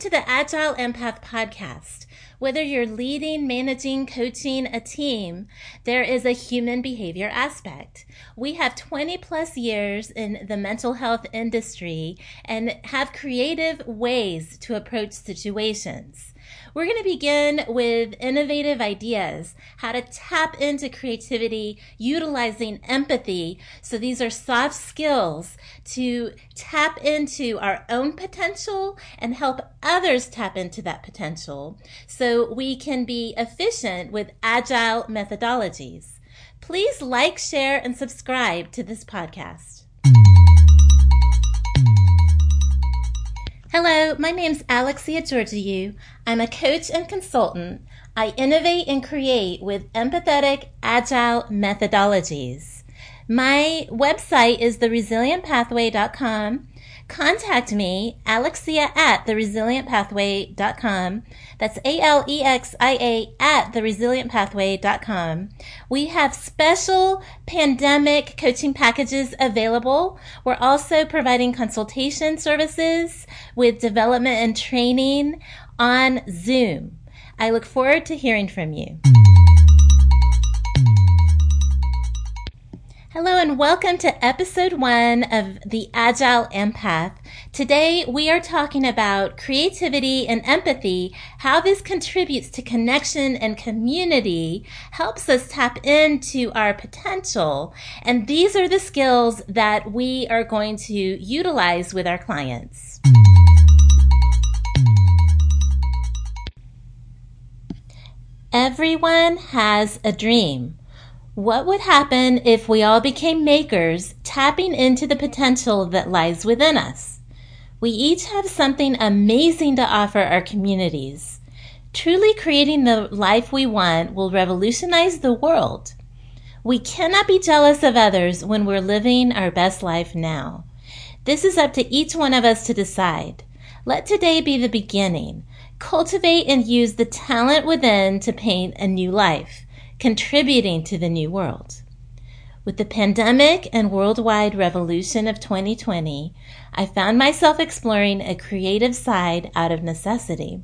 to the Agile Empath podcast. Whether you're leading, managing, coaching a team, there is a human behavior aspect. We have 20 plus years in the mental health industry and have creative ways to approach situations. We're going to begin with innovative ideas, how to tap into creativity utilizing empathy. So these are soft skills to tap into our own potential and help others tap into that potential so we can be efficient with agile methodologies. Please like, share, and subscribe to this podcast. Hello, my name's Alexia Georgiou. I'm a coach and consultant. I innovate and create with empathetic, agile methodologies. My website is theresilientpathway.com contact me, Alexia at theresilientpathway.com. That's A-L-E-X-I-A at theresilientpathway.com. We have special pandemic coaching packages available. We're also providing consultation services with development and training on Zoom. I look forward to hearing from you. And welcome to episode one of the Agile Empath. Today we are talking about creativity and empathy, how this contributes to connection and community, helps us tap into our potential, and these are the skills that we are going to utilize with our clients. Everyone has a dream. What would happen if we all became makers, tapping into the potential that lies within us? We each have something amazing to offer our communities. Truly creating the life we want will revolutionize the world. We cannot be jealous of others when we're living our best life now. This is up to each one of us to decide. Let today be the beginning. Cultivate and use the talent within to paint a new life contributing to the new world. With the pandemic and worldwide revolution of 2020, I found myself exploring a creative side out of necessity.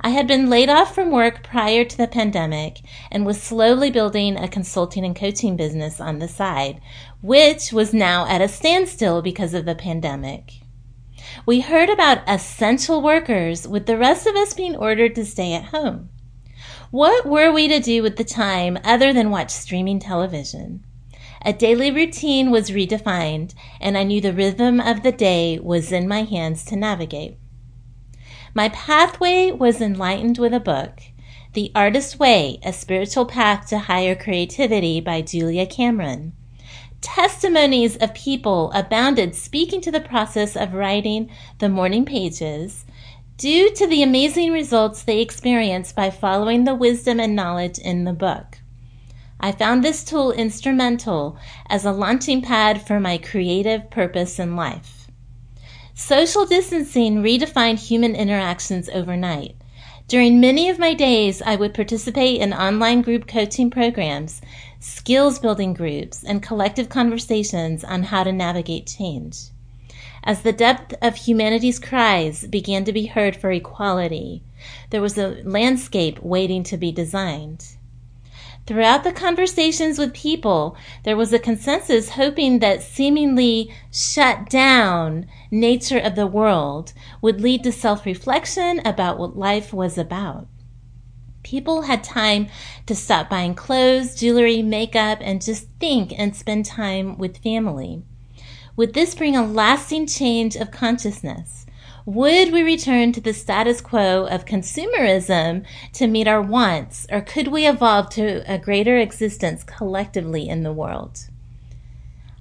I had been laid off from work prior to the pandemic and was slowly building a consulting and coaching business on the side, which was now at a standstill because of the pandemic. We heard about essential workers, with the rest of us being ordered to stay at home. What were we to do with the time other than watch streaming television? A daily routine was redefined, and I knew the rhythm of the day was in my hands to navigate. My pathway was enlightened with a book, The Artist's Way A Spiritual Path to Higher Creativity by Julia Cameron. Testimonies of people abounded speaking to the process of writing the morning pages due to the amazing results they experience by following the wisdom and knowledge in the book. I found this tool instrumental as a launching pad for my creative purpose in life. Social distancing redefined human interactions overnight. During many of my days, I would participate in online group coaching programs, skills building groups, and collective conversations on how to navigate change as the depth of humanity's cries began to be heard for equality. There was a landscape waiting to be designed. Throughout the conversations with people, there was a consensus hoping that seemingly shut down nature of the world would lead to self reflection about what life was about. People had time to stop buying clothes, jewelry, makeup, and just think and spend time with family. Would this bring a lasting change of consciousness? Would we return to the status quo of consumerism to meet our wants, or could we evolve to a greater existence collectively in the world?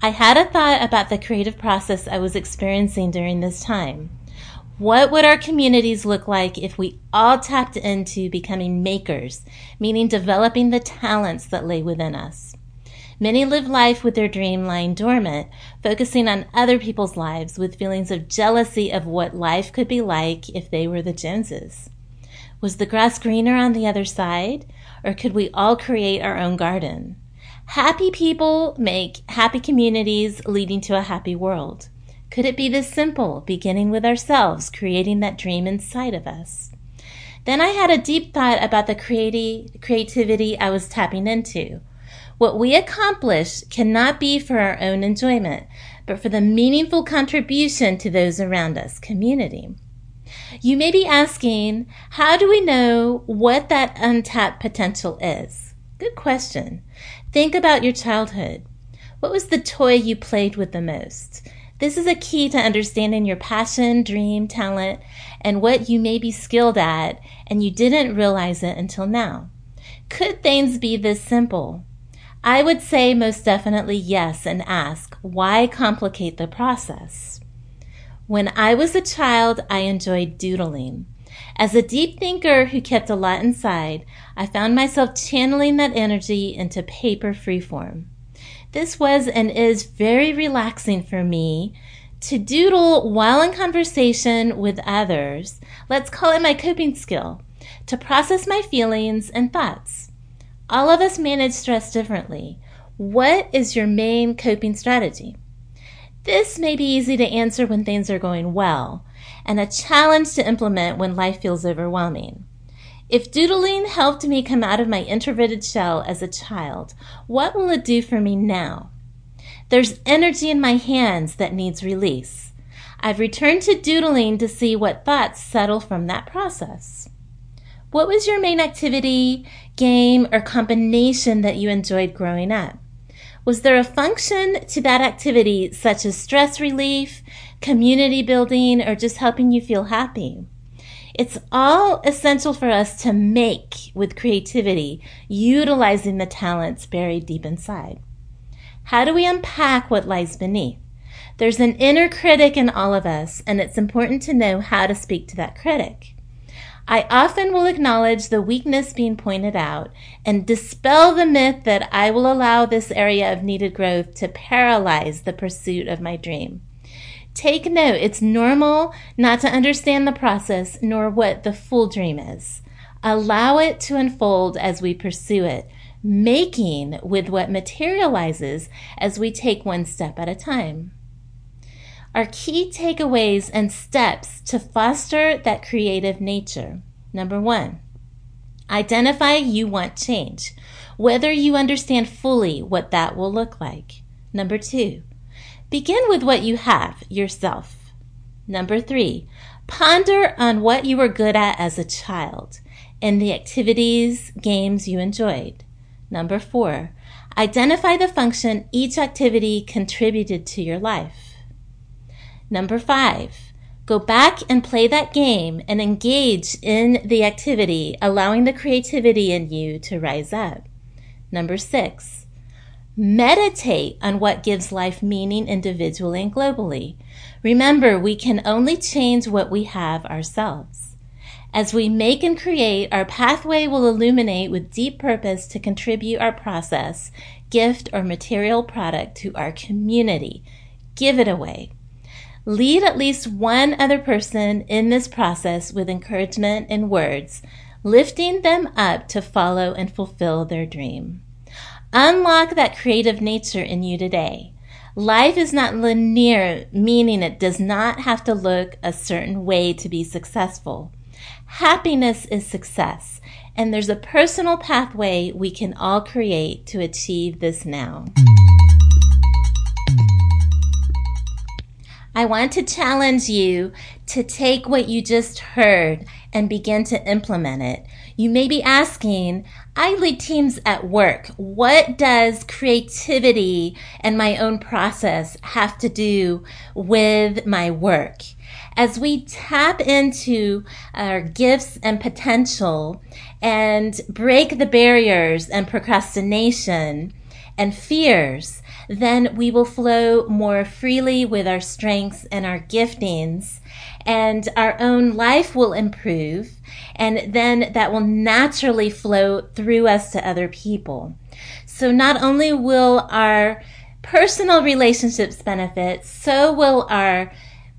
I had a thought about the creative process I was experiencing during this time. What would our communities look like if we all tapped into becoming makers, meaning developing the talents that lay within us? Many live life with their dream lying dormant, focusing on other people's lives with feelings of jealousy of what life could be like if they were the Joneses. Was the grass greener on the other side, or could we all create our own garden? Happy people make happy communities leading to a happy world. Could it be this simple, beginning with ourselves, creating that dream inside of us? Then I had a deep thought about the creati- creativity I was tapping into. What we accomplish cannot be for our own enjoyment, but for the meaningful contribution to those around us, community. You may be asking, how do we know what that untapped potential is? Good question. Think about your childhood. What was the toy you played with the most? This is a key to understanding your passion, dream, talent, and what you may be skilled at, and you didn't realize it until now. Could things be this simple? I would say most definitely yes and ask, why complicate the process? When I was a child, I enjoyed doodling. As a deep thinker who kept a lot inside, I found myself channeling that energy into paper freeform. This was and is very relaxing for me to doodle while in conversation with others. Let's call it my coping skill to process my feelings and thoughts. All of us manage stress differently. What is your main coping strategy? This may be easy to answer when things are going well, and a challenge to implement when life feels overwhelming. If doodling helped me come out of my introverted shell as a child, what will it do for me now? There's energy in my hands that needs release. I've returned to doodling to see what thoughts settle from that process. What was your main activity, game, or combination that you enjoyed growing up? Was there a function to that activity such as stress relief, community building, or just helping you feel happy? It's all essential for us to make with creativity, utilizing the talents buried deep inside. How do we unpack what lies beneath? There's an inner critic in all of us, and it's important to know how to speak to that critic. I often will acknowledge the weakness being pointed out and dispel the myth that I will allow this area of needed growth to paralyze the pursuit of my dream. Take note, it's normal not to understand the process nor what the full dream is. Allow it to unfold as we pursue it, making with what materializes as we take one step at a time. Our key takeaways and steps to foster that creative nature. Number one, identify you want change, whether you understand fully what that will look like. Number two, Begin with what you have yourself. Number three, ponder on what you were good at as a child and the activities, games you enjoyed. Number four, identify the function each activity contributed to your life. Number five, go back and play that game and engage in the activity, allowing the creativity in you to rise up. Number six, Meditate on what gives life meaning individually and globally. Remember, we can only change what we have ourselves. As we make and create, our pathway will illuminate with deep purpose to contribute our process, gift, or material product to our community. Give it away. Lead at least one other person in this process with encouragement and words, lifting them up to follow and fulfill their dream. Unlock that creative nature in you today. Life is not linear, meaning it does not have to look a certain way to be successful. Happiness is success, and there's a personal pathway we can all create to achieve this now. I want to challenge you to take what you just heard and begin to implement it. You may be asking, I lead teams at work. What does creativity and my own process have to do with my work? As we tap into our gifts and potential and break the barriers and procrastination and fears, then we will flow more freely with our strengths and our giftings and our own life will improve. And then that will naturally flow through us to other people. So not only will our personal relationships benefit, so will our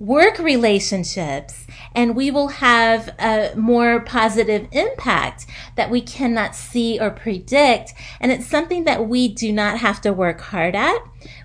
work relationships, and we will have a more positive impact that we cannot see or predict. And it's something that we do not have to work hard at.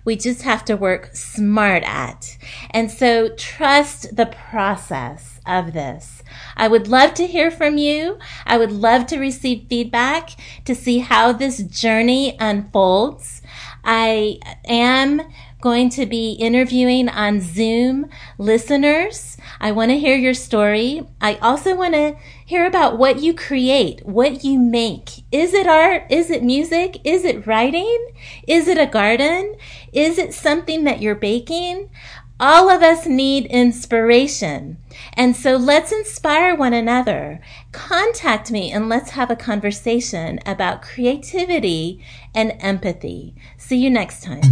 We just have to work smart at. And so trust the process of this. I would love to hear from you. I would love to receive feedback to see how this journey unfolds. I am going to be interviewing on Zoom listeners. I want to hear your story. I also want to hear about what you create, what you make. Is it art? Is it music? Is it writing? Is it a garden? Is it something that you're baking? All of us need inspiration. And so let's inspire one another. Contact me and let's have a conversation about creativity and empathy. See you next time.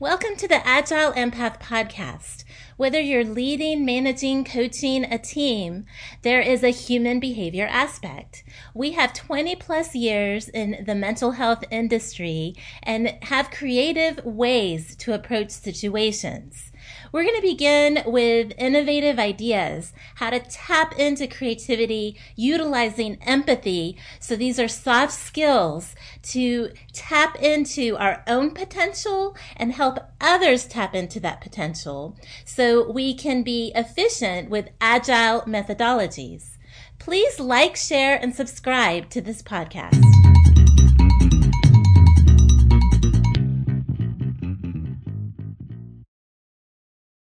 Welcome to the Agile Empath Podcast. Whether you're leading, managing, coaching a team, there is a human behavior aspect. We have 20 plus years in the mental health industry and have creative ways to approach situations. We're going to begin with innovative ideas, how to tap into creativity, utilizing empathy. So these are soft skills to tap into our own potential and help others tap into that potential so we can be efficient with agile methodologies. Please like, share, and subscribe to this podcast.